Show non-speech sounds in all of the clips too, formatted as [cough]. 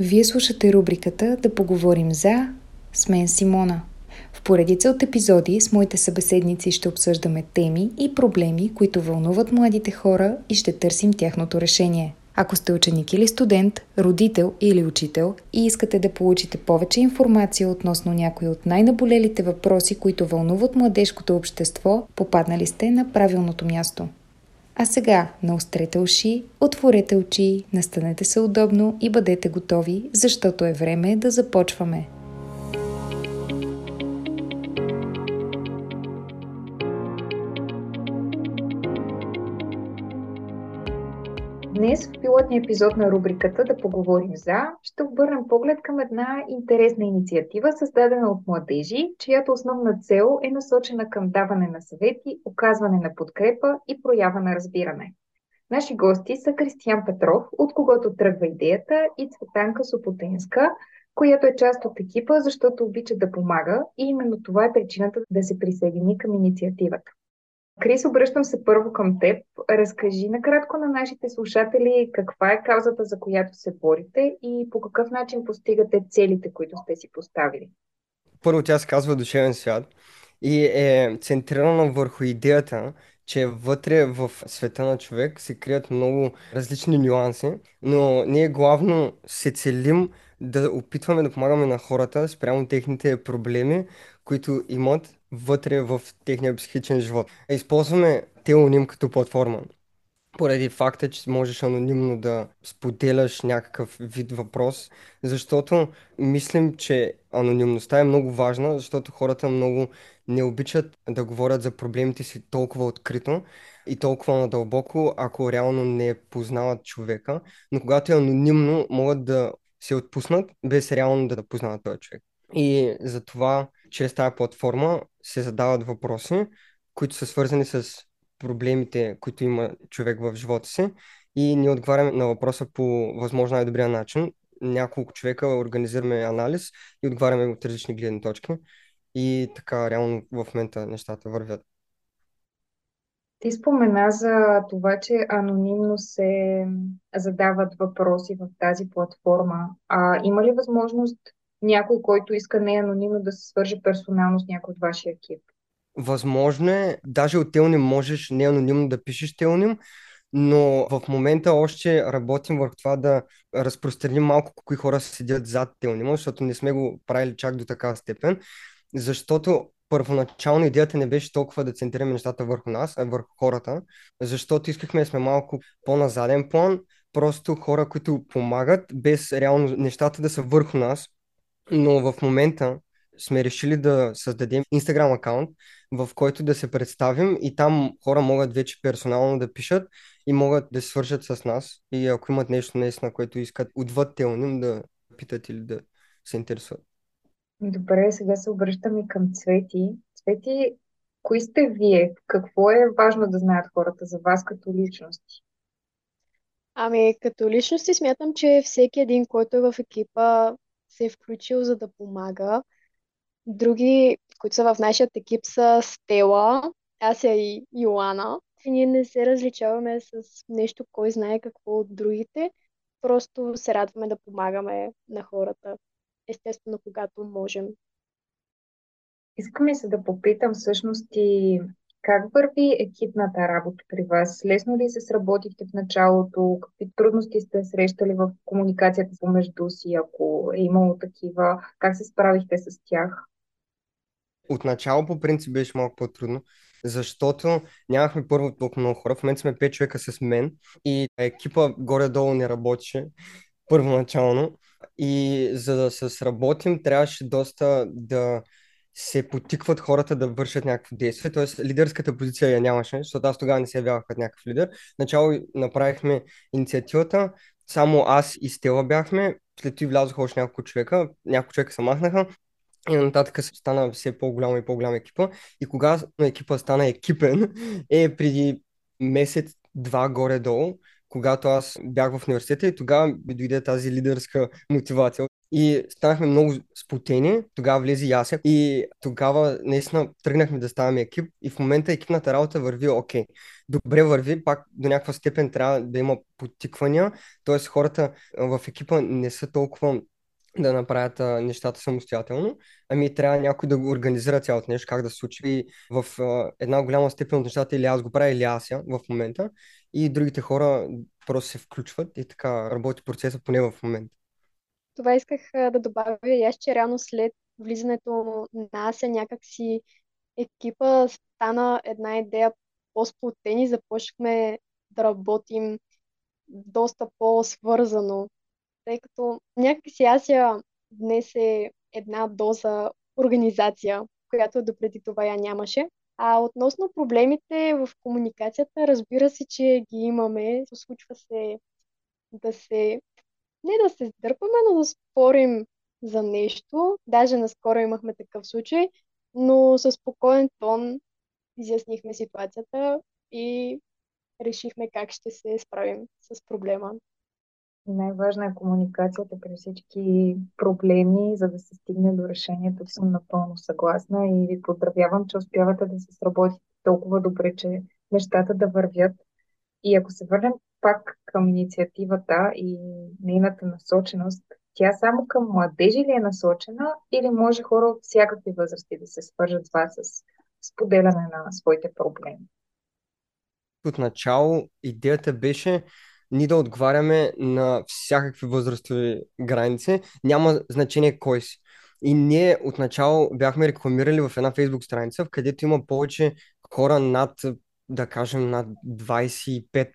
Вие слушате рубриката Да поговорим за с мен Симона. В поредица от епизоди с моите събеседници ще обсъждаме теми и проблеми, които вълнуват младите хора и ще търсим тяхното решение. Ако сте ученик или студент, родител или учител и искате да получите повече информация относно някои от най-наболелите въпроси, които вълнуват младежкото общество, попаднали сте на правилното място. А сега наострете уши, отворете очи, настанете се удобно и бъдете готови, защото е време да започваме. Днес в пилотния епизод на рубриката Да поговорим за ще обърнем поглед към една интересна инициатива, създадена от младежи, чиято основна цел е насочена към даване на съвети, оказване на подкрепа и проява на разбиране. Наши гости са Кристиян Петров, от когото тръгва идеята, и Цветанка Сопотенска, която е част от екипа, защото обича да помага и именно това е причината да се присъедини към инициативата. Крис, обръщам се първо към теб. Разкажи накратко на нашите слушатели каква е каузата, за която се борите и по какъв начин постигате целите, които сте си поставили. Първо тя се казва Душевен свят и е центрирана върху идеята, че вътре в света на човек се крият много различни нюанси, но ние главно се целим да опитваме да помагаме на хората спрямо техните проблеми, които имат вътре в техния психичен живот. Използваме Телоним като платформа. Поради факта, че можеш анонимно да споделяш някакъв вид въпрос, защото мислим, че анонимността е много важна, защото хората много не обичат да говорят за проблемите си толкова открито и толкова надълбоко, ако реално не познават човека. Но когато е анонимно, могат да се отпуснат, без реално да познават този човек. И затова чрез тази платформа се задават въпроси, които са свързани с проблемите, които има човек в живота си и ние отговаряме на въпроса по възможно най-добрия начин. Няколко човека организираме анализ и отговаряме от различни гледни точки и така реално в момента нещата вървят. Ти спомена за това, че анонимно се задават въпроси в тази платформа. А има ли възможност някой, който иска не анонимно да се свърже персонално с някой от вашия екип? Възможно е, даже от Телним можеш не анонимно да пишеш Телним, но в момента още работим върху това да разпространим малко кои хора седят зад Телнима, защото не сме го правили чак до такава степен, защото първоначално идеята не беше толкова да центрираме нещата върху нас, а върху хората, защото искахме да сме малко по-назаден план, просто хора, които помагат, без реално нещата да са върху нас, но в момента сме решили да създадем Instagram акаунт, в който да се представим и там хора могат вече персонално да пишат и могат да се свържат с нас и ако имат нещо наистина, което искат отвъд телним да питат или да се интересуват. Добре, сега се обръщаме към Цвети. Цвети, кои сте вие? Какво е важно да знаят хората за вас като личности? Ами, като личности смятам, че всеки един, който е в екипа, се е включил за да помага. Други, които са в нашия екип са Стела, аз и Йоана. И ние не се различаваме с нещо, кой знае какво от другите. Просто се радваме да помагаме на хората. Естествено, когато можем. Искам и се да попитам всъщност и как върви екипната работа при вас? Лесно ли се сработихте в началото? Какви трудности сте срещали в комуникацията помежду си, ако е имало такива? Как се справихте с тях? Отначало по принцип беше малко по-трудно, защото нямахме първо толкова много хора. В момента сме 5 човека с мен и екипа горе-долу не работеше първоначално. И за да се сработим, трябваше доста да се потикват хората да вършат някакво действие, т.е. лидерската позиция я нямаше, защото аз тогава не се явявах като някакъв лидер. Начало направихме инициативата, само аз и Стела бяхме, след това влязоха още няколко човека, няколко човека се махнаха и нататък се стана все по-голяма и по-голяма екипа. И кога екипа стана екипен [laughs] е преди месец, два горе-долу, когато аз бях в университета и тогава ми дойде тази лидерска мотивация. И станахме много сплотени, тогава влезе Яся и тогава наистина тръгнахме да ставаме екип и в момента екипната работа върви окей. Добре върви, пак до някаква степен трябва да има потиквания, т.е. хората в екипа не са толкова да направят а, нещата самостоятелно, ами трябва някой да го организира цялото нещо, как да се случи. И в а, една голяма степен от нещата или аз го правя, или аз я в момента. И другите хора просто се включват и така работи процеса поне в момента. Това исках да добавя и аз, че реално след влизането на Ася някакси екипа стана една идея по-сплотени, започнахме да работим доста по-свързано тъй като някакси аз я внесе една доза организация, която допреди това я нямаше. А относно проблемите в комуникацията, разбира се, че ги имаме. Случва се да се... Не да се сдърпаме, но да спорим за нещо. Даже наскоро имахме такъв случай, но със спокоен тон изяснихме ситуацията и решихме как ще се справим с проблема. Най-важна е комуникацията при всички проблеми, за да се стигне до решението. Съм напълно съгласна и ви поздравявам, че успявате да се сработите толкова добре, че нещата да вървят. И ако се върнем пак към инициативата и нейната насоченост, тя само към младежи ли е насочена или може хора от всякакви възрасти да се свържат с вас с споделяне на своите проблеми? От начало идеята беше ние да отговаряме на всякакви възрастови граници, няма значение кой си. И ние отначало бяхме рекламирали в една фейсбук страница, в където има повече хора над, да кажем, над 25.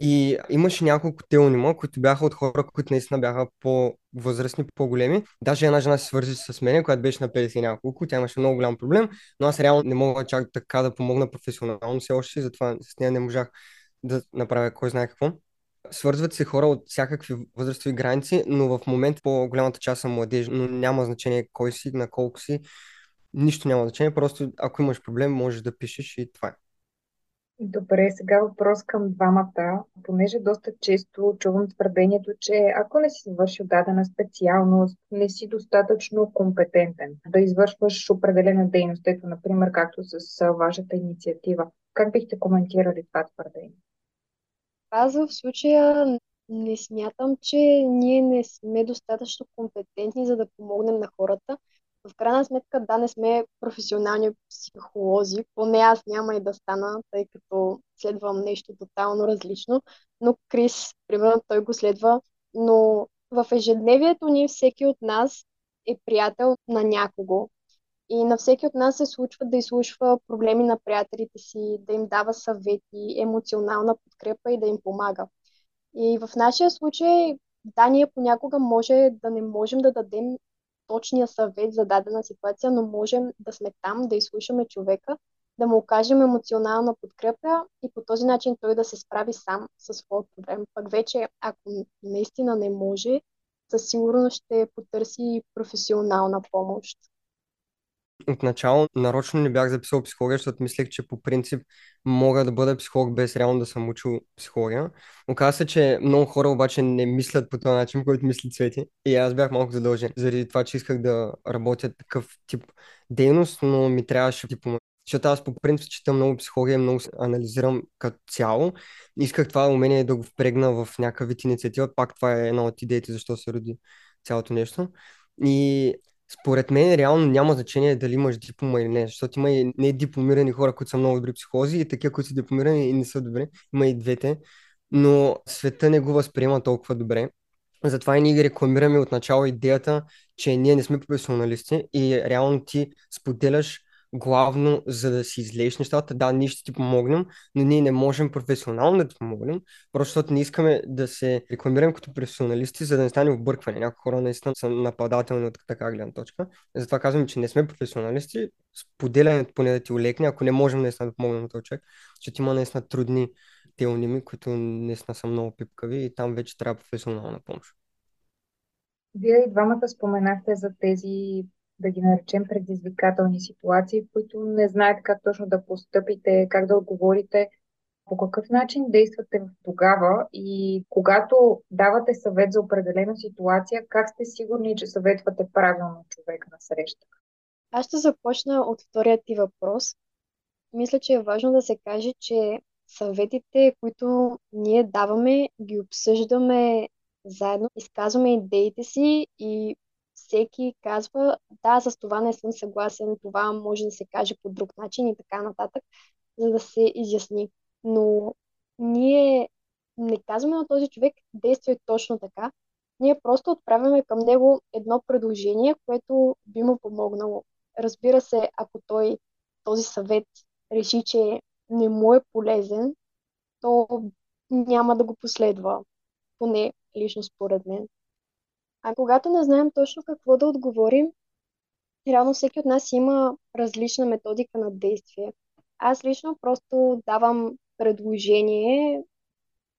И имаше няколко телнима, които бяха от хора, които наистина бяха по-възрастни, по-големи. Даже една жена се свързи с мен, която беше на 50 няколко. Тя имаше много голям проблем, но аз реално не мога чак така да помогна професионално все още, затова с нея не можах да направя кой знае какво. Свързват се хора от всякакви възрастови граници, но в момента по-голямата част са младежи, но няма значение кой си, на колко си. Нищо няма значение, просто ако имаш проблем, можеш да пишеш и това е. Добре, сега въпрос към двамата, понеже доста често чувам твърдението, че ако не си свършил дадена специалност, не си достатъчно компетентен да извършваш определена дейност, ето, например, както с вашата инициатива. Как бихте коментирали това твърдение? Аз в случая не смятам, че ние не сме достатъчно компетентни, за да помогнем на хората. В крайна сметка, да, не сме професионални психолози, поне аз няма и да стана, тъй като следвам нещо тотално различно, но Крис, примерно, той го следва, но в ежедневието ни всеки от нас е приятел на някого. И на всеки от нас се случва да изслушва проблеми на приятелите си, да им дава съвети, емоционална подкрепа и да им помага. И в нашия случай, да, ние понякога може да не можем да дадем точния съвет за дадена ситуация, но можем да сме там, да изслушаме човека, да му окажем емоционална подкрепа и по този начин той да се справи сам със своят проблем. Пък вече, ако наистина не може, със сигурност ще потърси професионална помощ. Отначало нарочно не бях записал психология, защото мислех, че по принцип мога да бъда психолог без реално да съм учил психология. Оказва се, че много хора обаче не мислят по този начин, който мисли Цвети. И аз бях малко задължен, заради това, че исках да работя такъв тип дейност, но ми трябваше тип защото аз по принцип четам много психология, много анализирам като цяло. Исках това умение да го впрегна в някакъв вид инициатива. Пак това е една от идеите, защо се роди цялото нещо. И според мен реално няма значение дали имаш диплома или не, защото има и недипломирани хора, които са много добри психолози и такива, които са дипломирани и не са добри. Има и двете, но света не го възприема толкова добре. Затова и ние ги рекламираме от начало идеята, че ние не сме професионалисти и реално ти споделяш главно за да си излееш нещата. Да, ние ще ти помогнем, но ние не можем професионално да ти помогнем, просто защото не искаме да се рекламираме като професионалисти, за да не стане объркване. Някои хора наистина са нападателни от така гледна точка. Затова казваме, че не сме професионалисти. Споделянето поне да ти улекне, ако не можем наистина да помогнем на този човек, защото има наистина трудни телними, които наистина са много пипкави и там вече трябва професионална помощ. Вие и двамата споменахте за тези да ги наречем предизвикателни ситуации, в които не знаете как точно да постъпите, как да отговорите. По какъв начин действате тогава и когато давате съвет за определена ситуация, как сте сигурни, че съветвате правилно човека на среща? Аз ще започна от вторият ти въпрос. Мисля, че е важно да се каже, че съветите, които ние даваме, ги обсъждаме заедно, изказваме идеите си и всеки казва, да, с това не съм съгласен, това може да се каже по друг начин и така нататък, за да се изясни. Но ние не казваме на този човек, действай точно така. Ние просто отправяме към него едно предложение, което би му помогнало. Разбира се, ако той този съвет реши, че не му е полезен, то няма да го последва. Поне лично според мен. А когато не знаем точно какво да отговорим, реално всеки от нас има различна методика на действие. Аз лично просто давам предложение.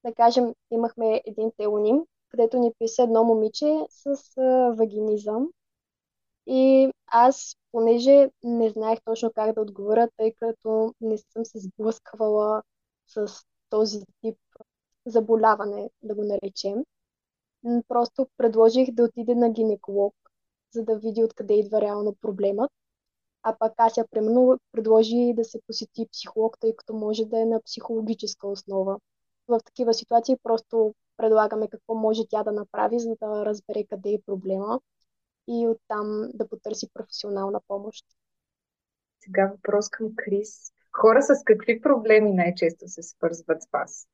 Да кажем, имахме един телоним, където ни писа едно момиче с а, вагинизъм. И аз, понеже не знаех точно как да отговоря, тъй като не съм се сблъсквала с този тип заболяване, да го наречем, просто предложих да отиде на гинеколог, за да види откъде идва реално проблемът. А пък Ася, примерно, предложи да се посети психолог, тъй като може да е на психологическа основа. В такива ситуации просто предлагаме какво може тя да направи, за да разбере къде е проблема и оттам да потърси професионална помощ. Сега въпрос към Крис. Хора с какви проблеми най-често се свързват с вас?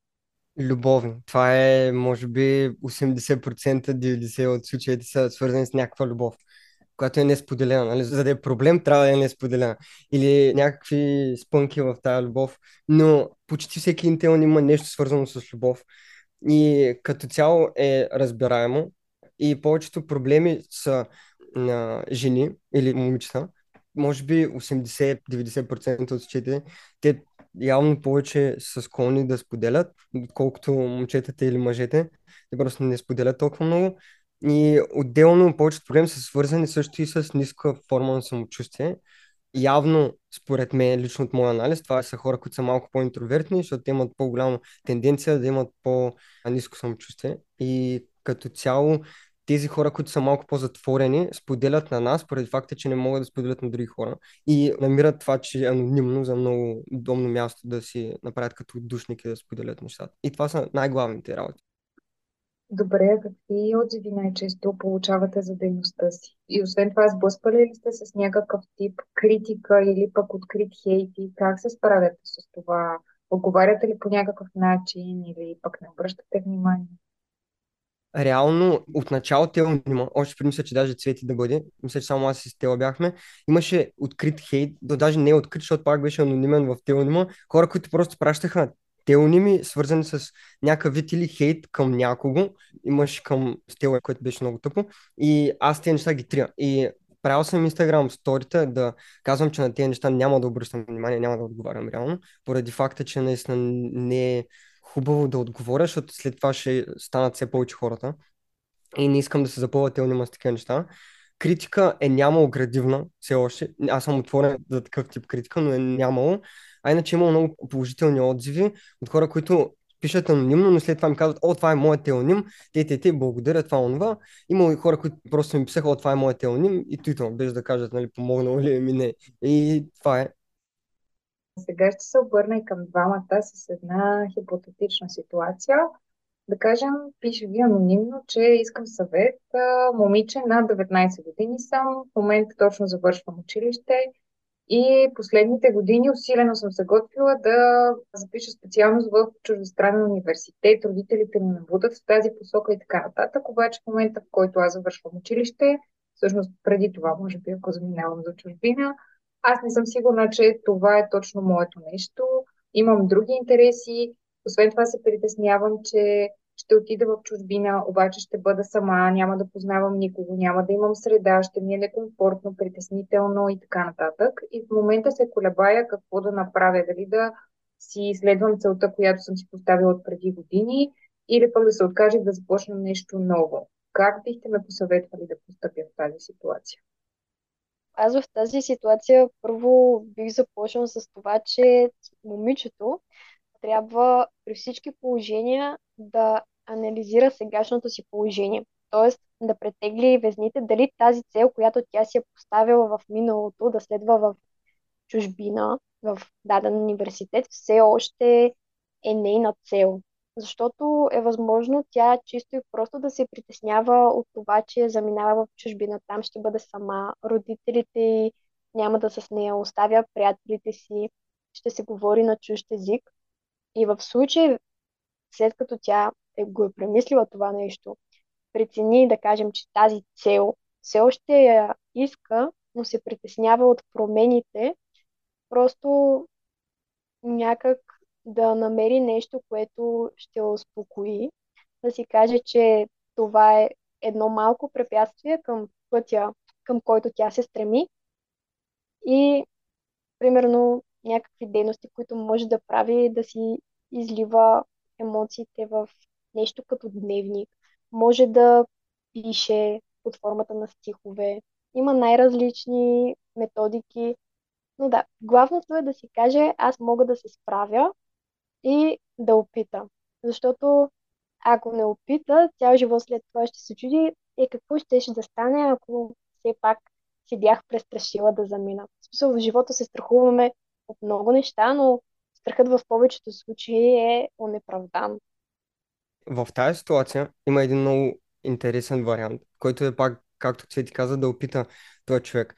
Любовни. Това е, може би, 80%, 90% от случаите са свързани с някаква любов, която е несподелена. Нали? За да е проблем, трябва да е несподелена. Или някакви спънки в тази любов. Но почти всеки интелн има нещо свързано с любов. И като цяло е разбираемо. И повечето проблеми са на жени или момичета. Може би 80-90% от случаите те явно повече са склонни да споделят, колкото момчетата или мъжете. Те просто не споделят толкова много. И отделно повечето проблеми са свързани също и с ниска форма на самочувствие. Явно, според мен, лично от моя анализ, това са хора, които са малко по-интровертни, защото те имат по-голяма тенденция да имат по-ниско самочувствие. И като цяло тези хора, които са малко по-затворени, споделят на нас, поради факта, че не могат да споделят на други хора и намират това, че е анонимно за много удобно място да си направят като душник и да споделят нещата. И това са най-главните работи. Добре, какви отзиви най-често получавате за дейността си? И освен това, сблъсквали ли сте с някакъв тип критика или пък открит хейт и как се справяте с това? Отговаряте ли по някакъв начин или пък не обръщате внимание? Реално от начало Тела има, още преди мисля, че даже Цвети да бъде, мисля, че само аз с Тела бяхме, имаше открит хейт, до даже не е открит, защото пак беше анонимен в Телонима, хора, които просто пращаха телоними, свързани с някакъв вид или хейт към някого, имаш към Стела, което беше много тъпо, и аз тези неща ги трия. И правил съм Instagram сторите да казвам, че на тези неща няма да обръщам внимание, няма да отговарям реално, поради факта, че наистина не е хубаво да отговоря, защото след това ще станат все повече хората. И не искам да се запълва телнима с такива неща. Критика е нямало градивна все още. Аз съм отворен за такъв тип критика, но е нямало. А иначе имало много положителни отзиви от хора, които пишат анонимно, но след това ми казват, о, това е моят телним, те, те, те, благодаря, това, онова. Има и хора, които просто ми писаха, о, това е моят телним и той без да кажат, нали, помогнал ли ми не. И това е. Сега ще се обърна и към двамата с една хипотетична ситуация. Да кажем, пише ви анонимно, че искам съвет. Момиче над 19 години съм, в момента точно завършвам училище и последните години усилено съм се готвила да запиша специалност в чуждестранен университет. Родителите ми ме будат в тази посока и така нататък. Обаче в момента, в който аз завършвам училище, всъщност преди това, може би, ако заминавам за чужбина, аз не съм сигурна, че това е точно моето нещо. Имам други интереси. Освен това се притеснявам, че ще отида в чужбина, обаче ще бъда сама, няма да познавам никого, няма да имам среда, ще ми е некомфортно, притеснително и така нататък. И в момента се колебая какво да направя, дали да си изследвам целта, която съм си поставила от преди години, или пък да се откажа да започна нещо ново. Как бихте ме посъветвали да постъпя в тази ситуация? Аз в тази ситуация първо бих започнал с това, че момичето трябва при всички положения да анализира сегашното си положение. Тоест да претегли везните дали тази цел, която тя си е поставила в миналото, да следва в чужбина, в даден университет, все още е нейна цел. Защото е възможно тя чисто и просто да се притеснява от това, че заминава в чужбина. Там ще бъде сама. Родителите й няма да са с нея, оставя приятелите си, ще се говори на чужд език. И в случай, след като тя е, го е премислила това нещо, прецени да кажем, че тази цел все още я иска, но се притеснява от промените, просто някак да намери нещо, което ще успокои, да си каже, че това е едно малко препятствие към пътя, към който тя се стреми и примерно някакви дейности, които може да прави, да си излива емоциите в нещо като дневник. Може да пише под формата на стихове. Има най-различни методики. Но да, главното е да си каже, аз мога да се справя и да опита. Защото ако не опита, цял живот след това ще се чуди е какво ще, ще да стане, ако все пак си бях престрашила да замина. В смисъл, в живота се страхуваме от много неща, но страхът в повечето случаи е онеправдан. В тази ситуация има един много интересен вариант, който е пак, както ти каза, да опита този човек.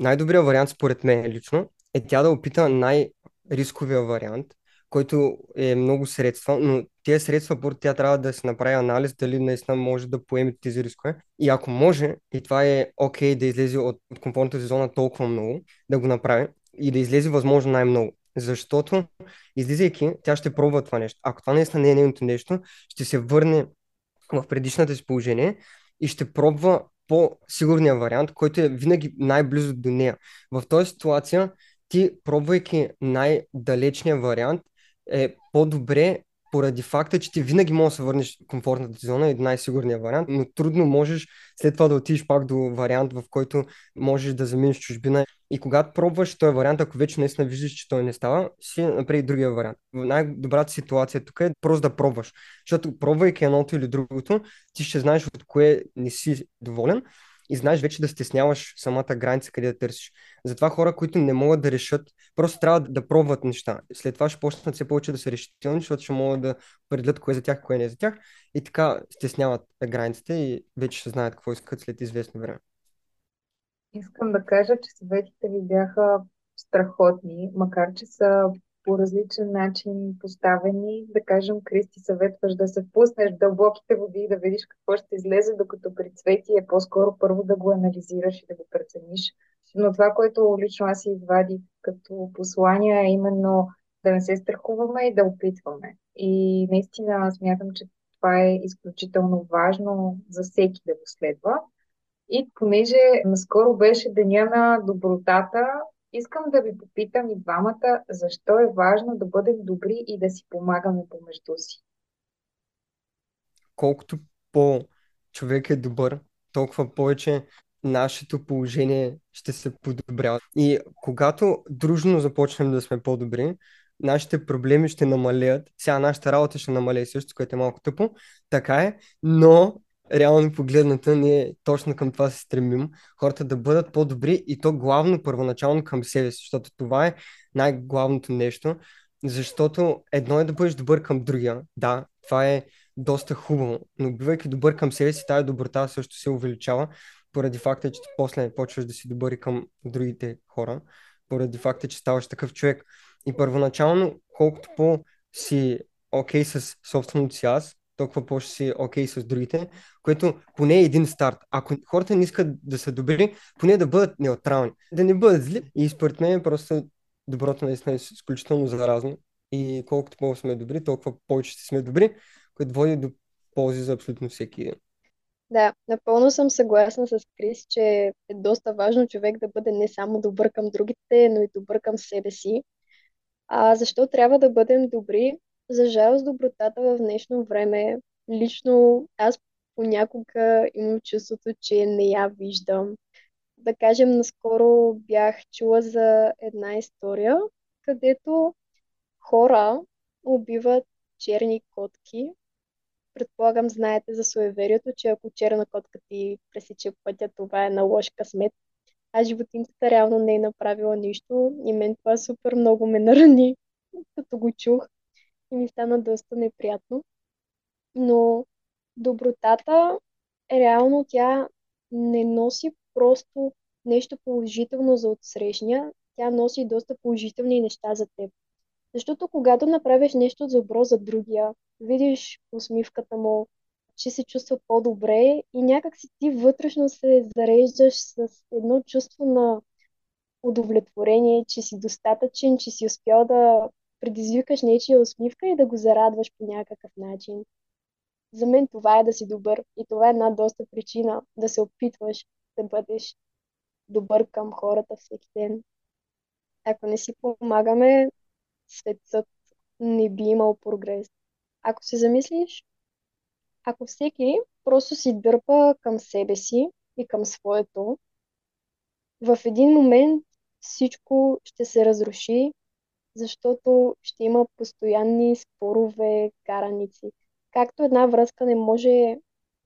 Най-добрият вариант, според мен лично, е тя да опита най-рисковия вариант, който е много средства, но тези средства, първо тя трябва да се направи анализ дали наистина може да поеме тези рискове. И ако може, и това е окей okay, да излезе от, от комфортната зона толкова много, да го направи и да излезе възможно най-много. Защото, излизайки, тя ще пробва това нещо. Ако това наистина не е нейното нещо, ще се върне в предишната си положение и ще пробва по-сигурния вариант, който е винаги най-близо до нея. В този ситуация, ти, пробвайки най-далечния вариант, е по-добре поради факта, че ти винаги можеш да се върнеш в комфортната зона и най-сигурния вариант, но трудно можеш след това да отидеш пак до вариант, в който можеш да заминеш чужбина. И когато пробваш този вариант, ако вече наистина виждаш, че той не става, си направи другия вариант. Най-добрата ситуация тук е просто да пробваш. Защото пробвайки едното или другото, ти ще знаеш от кое не си доволен и знаеш вече да стесняваш самата граница, къде да търсиш. Затова хора, които не могат да решат, просто трябва да пробват неща. След това ще почнат все повече да са решителни, защото ще могат да определят кое е за тях, кое не е за тях. И така стесняват границите и вече ще знаят какво искат след известно време. Искам да кажа, че съветите ви бяха страхотни, макар че са по различен начин поставени. Да кажем, Кристи съветваш да се впуснеш в дълбоките води и да видиш какво ще излезе, докато при цвети е по-скоро първо да го анализираш и да го прецениш. Но това, което лично аз извадих като послание е именно да не се страхуваме и да опитваме. И наистина смятам, че това е изключително важно за всеки да го следва. И понеже наскоро беше Деня на добротата, искам да ви попитам и двамата, защо е важно да бъдем добри и да си помагаме помежду си. Колкото по-човек е добър, толкова повече нашето положение ще се подобрява. И когато дружно започнем да сме по-добри, нашите проблеми ще намалеят. Сега нашата работа ще намалее също, което е малко тъпо. Така е, но реално погледната ние точно към това се стремим. Хората да бъдат по-добри и то главно първоначално към себе си, защото това е най-главното нещо. Защото едно е да бъдеш добър към другия. Да, това е доста хубаво, но бивайки добър към себе си, тази доброта също се увеличава поради факта, че после почваш да си добър и към другите хора, поради факта, че ставаш такъв човек. И първоначално, колкото по си окей okay с собственото си аз, толкова по ще си окей okay с другите, което поне е един старт. Ако хората не искат да са добри, поне да бъдат неутрални, да не бъдат зли. И според мен просто доброто наистина е изключително заразно. И колкото по сме добри, толкова повече ще сме добри, което води до ползи за абсолютно всеки. Да, напълно съм съгласна с Крис, че е доста важно човек да бъде не само добър към другите, но и добър към себе си. А защо трябва да бъдем добри? За жалост, добротата в днешно време, лично аз понякога имам чувството, че не я виждам. Да кажем, наскоро бях чула за една история, където хора убиват черни котки. Предполагам, знаете за суеверието, че ако черна котка ти пресече пътя, това е на лош късмет. А животинката реално не е направила нищо и мен това супер много ме нарани, като го чух и ми стана доста неприятно. Но добротата, реално тя не носи просто нещо положително за отсрещния, тя носи доста положителни неща за теб. Защото когато направиш нещо добро за другия, видиш усмивката му, че се чувства по-добре и някак си ти вътрешно се зареждаш с едно чувство на удовлетворение, че си достатъчен, че си успял да предизвикаш нечия усмивка и да го зарадваш по някакъв начин. За мен това е да си добър и това е една доста причина да се опитваш да бъдеш добър към хората всеки ден. Ако не си помагаме, светът не би имал прогрес. Ако се замислиш, ако всеки просто си дърпа към себе си и към своето, в един момент всичко ще се разруши, защото ще има постоянни спорове, караници. Както една връзка не може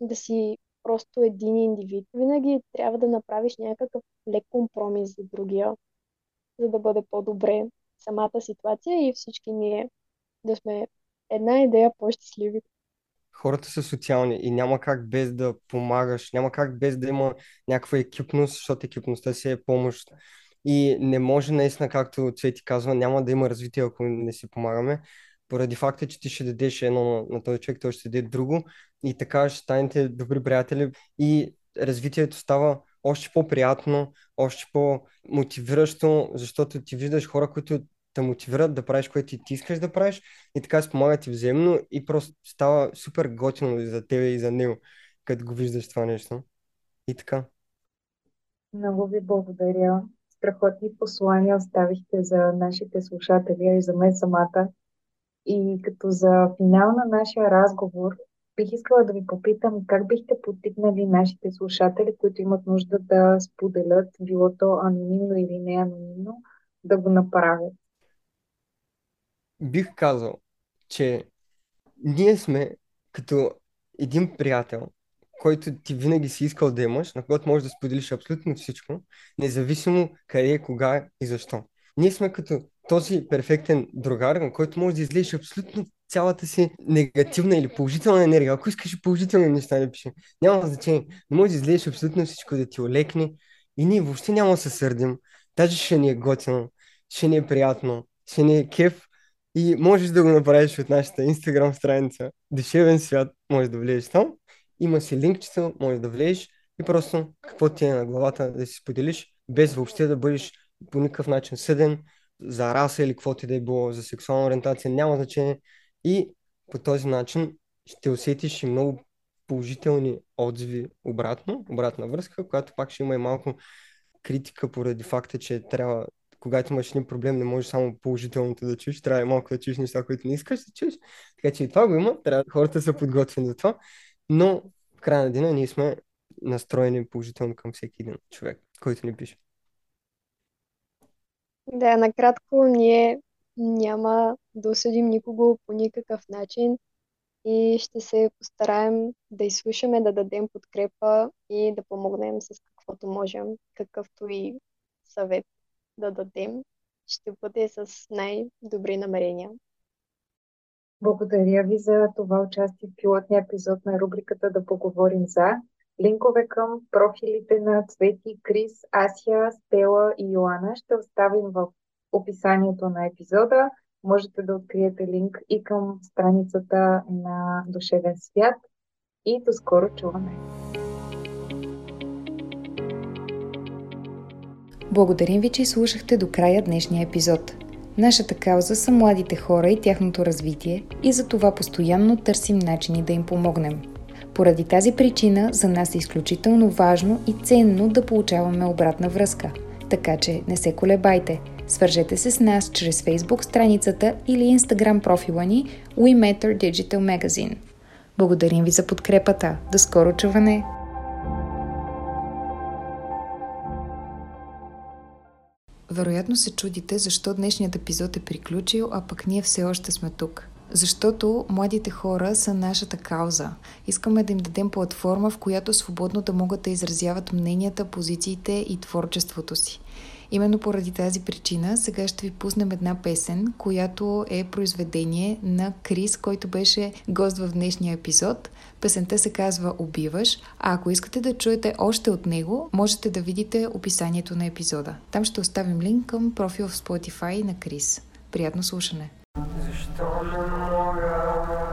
да си просто един индивид, винаги трябва да направиш някакъв лек компромис за другия, за да бъде по-добре самата ситуация и всички ние да сме една идея по-щастливи. Хората са социални и няма как без да помагаш, няма как без да има някаква екипност, защото екипността си е помощ. И не може наистина, както Цвети казва, няма да има развитие, ако не си помагаме, поради факта, че ти ще дадеш едно на, този човек, той ще даде друго и така ще станете добри приятели и развитието става още по-приятно, още по-мотивиращо, защото ти виждаш хора, които те мотивират да правиш което ти искаш да правиш и така спомагат ти взаимно и просто става супер готино и за тебе и за него, като го виждаш това нещо. И така. Много ви благодаря. Страхотни послания оставихте за нашите слушатели и за мен самата. И като за финал на нашия разговор, бих искала да ви попитам как бихте потикнали нашите слушатели, които имат нужда да споделят, било то анонимно или не анонимно, да го направят. Бих казал, че ние сме като един приятел, който ти винаги си искал да имаш, на който можеш да споделиш абсолютно всичко, независимо къде, кога и защо. Ние сме като този перфектен другар, на който може да излезеш абсолютно цялата си негативна или положителна енергия. Ако искаш положителни неща да пише, няма значение. Не може да излезеш абсолютно всичко да ти олекне и ние въобще няма да се сърдим. Даже ще ни е готино, ще ни е приятно, ще ни е кеф и можеш да го направиш от нашата инстаграм страница Душевен свят, може да влезеш там. Има си линкчето, може да влезеш и просто какво ти е на главата да си споделиш, без въобще да бъдеш по никакъв начин съден за раса или каквото и да е било, за сексуална ориентация, няма значение. И по този начин ще усетиш и много положителни отзиви обратно, обратна връзка, която пак ще има и малко критика поради факта, че трябва, когато имаш един проблем, не можеш само положителното да чуеш, трябва и малко да чуеш неща, които не искаш да чуеш. Така че и това го има, трябва хората са подготвени за това, но в края на деня ние сме настроени положително към всеки един човек, който ни пише. Да, накратко, ние няма да осъдим никого по никакъв начин и ще се постараем да изслушаме, да дадем подкрепа и да помогнем с каквото можем, какъвто и съвет да дадем. Ще бъде с най-добри намерения. Благодаря ви за това участие в пилотния епизод на рубриката Да поговорим за. Линкове към профилите на Цвети, Крис, Асия, Стела и Йоана ще оставим в описанието на епизода. Можете да откриете линк и към страницата на Душевен свят. И до скоро чуване! Благодарим ви, че слушахте до края днешния епизод. Нашата кауза са младите хора и тяхното развитие и за това постоянно търсим начини да им помогнем – поради тази причина за нас е изключително важно и ценно да получаваме обратна връзка. Така че не се колебайте. Свържете се с нас чрез Facebook страницата или Instagram профила ни We Matter Digital Magazine. Благодарим ви за подкрепата. До скоро чуване! Вероятно се чудите защо днешният епизод е приключил, а пък ние все още сме тук. Защото младите хора са нашата кауза. Искаме да им дадем платформа, в която свободно да могат да изразяват мненията, позициите и творчеството си. Именно поради тази причина сега ще ви пуснем една песен, която е произведение на Крис, който беше гост в днешния епизод. Песента се казва Убиваш, а ако искате да чуете още от него, можете да видите описанието на епизода. Там ще оставим линк към профил в Spotify на Крис. Приятно слушане! Защо не мога